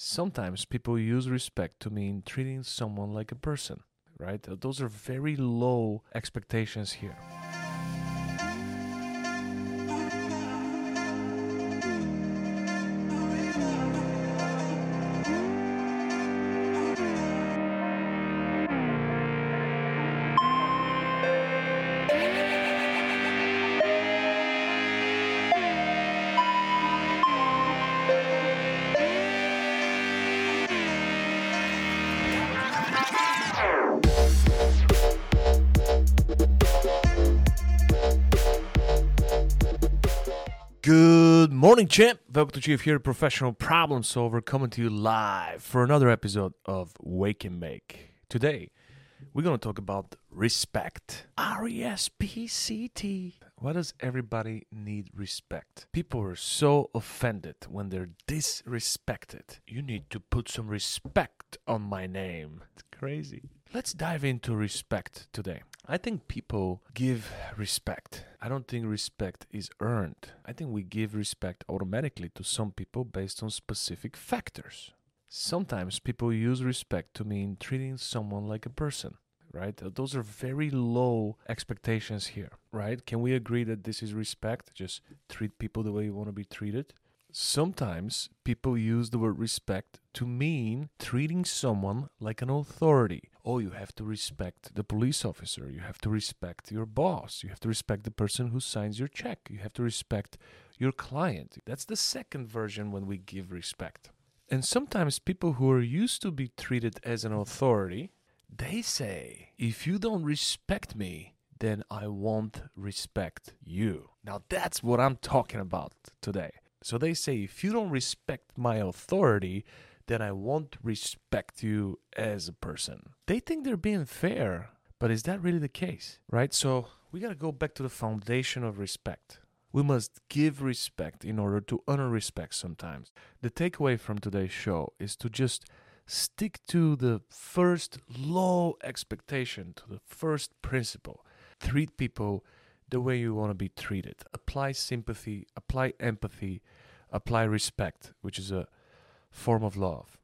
Sometimes people use respect to mean treating someone like a person, right? Those are very low expectations here. Good morning, champ. Welcome to Chief here, professional problem solver, coming to you live for another episode of Wake and Make. Today, we're going to talk about respect. R E S P C T. Why does everybody need respect? People are so offended when they're disrespected. You need to put some respect on my name. It's crazy. Let's dive into respect today. I think people give respect. I don't think respect is earned. I think we give respect automatically to some people based on specific factors. Sometimes people use respect to mean treating someone like a person, right? Those are very low expectations here, right? Can we agree that this is respect? Just treat people the way you want to be treated? Sometimes people use the word respect to mean treating someone like an authority. Oh, you have to respect the police officer. You have to respect your boss. You have to respect the person who signs your check. You have to respect your client. That's the second version when we give respect. And sometimes people who are used to be treated as an authority, they say, if you don't respect me, then I won't respect you. Now that's what I'm talking about today. So they say, if you don't respect my authority, then I won't respect you as a person. They think they're being fair, but is that really the case? Right? So we got to go back to the foundation of respect. We must give respect in order to honor respect sometimes. The takeaway from today's show is to just stick to the first low expectation, to the first principle. Treat people the way you want to be treated. Apply sympathy, apply empathy, apply respect, which is a form of love.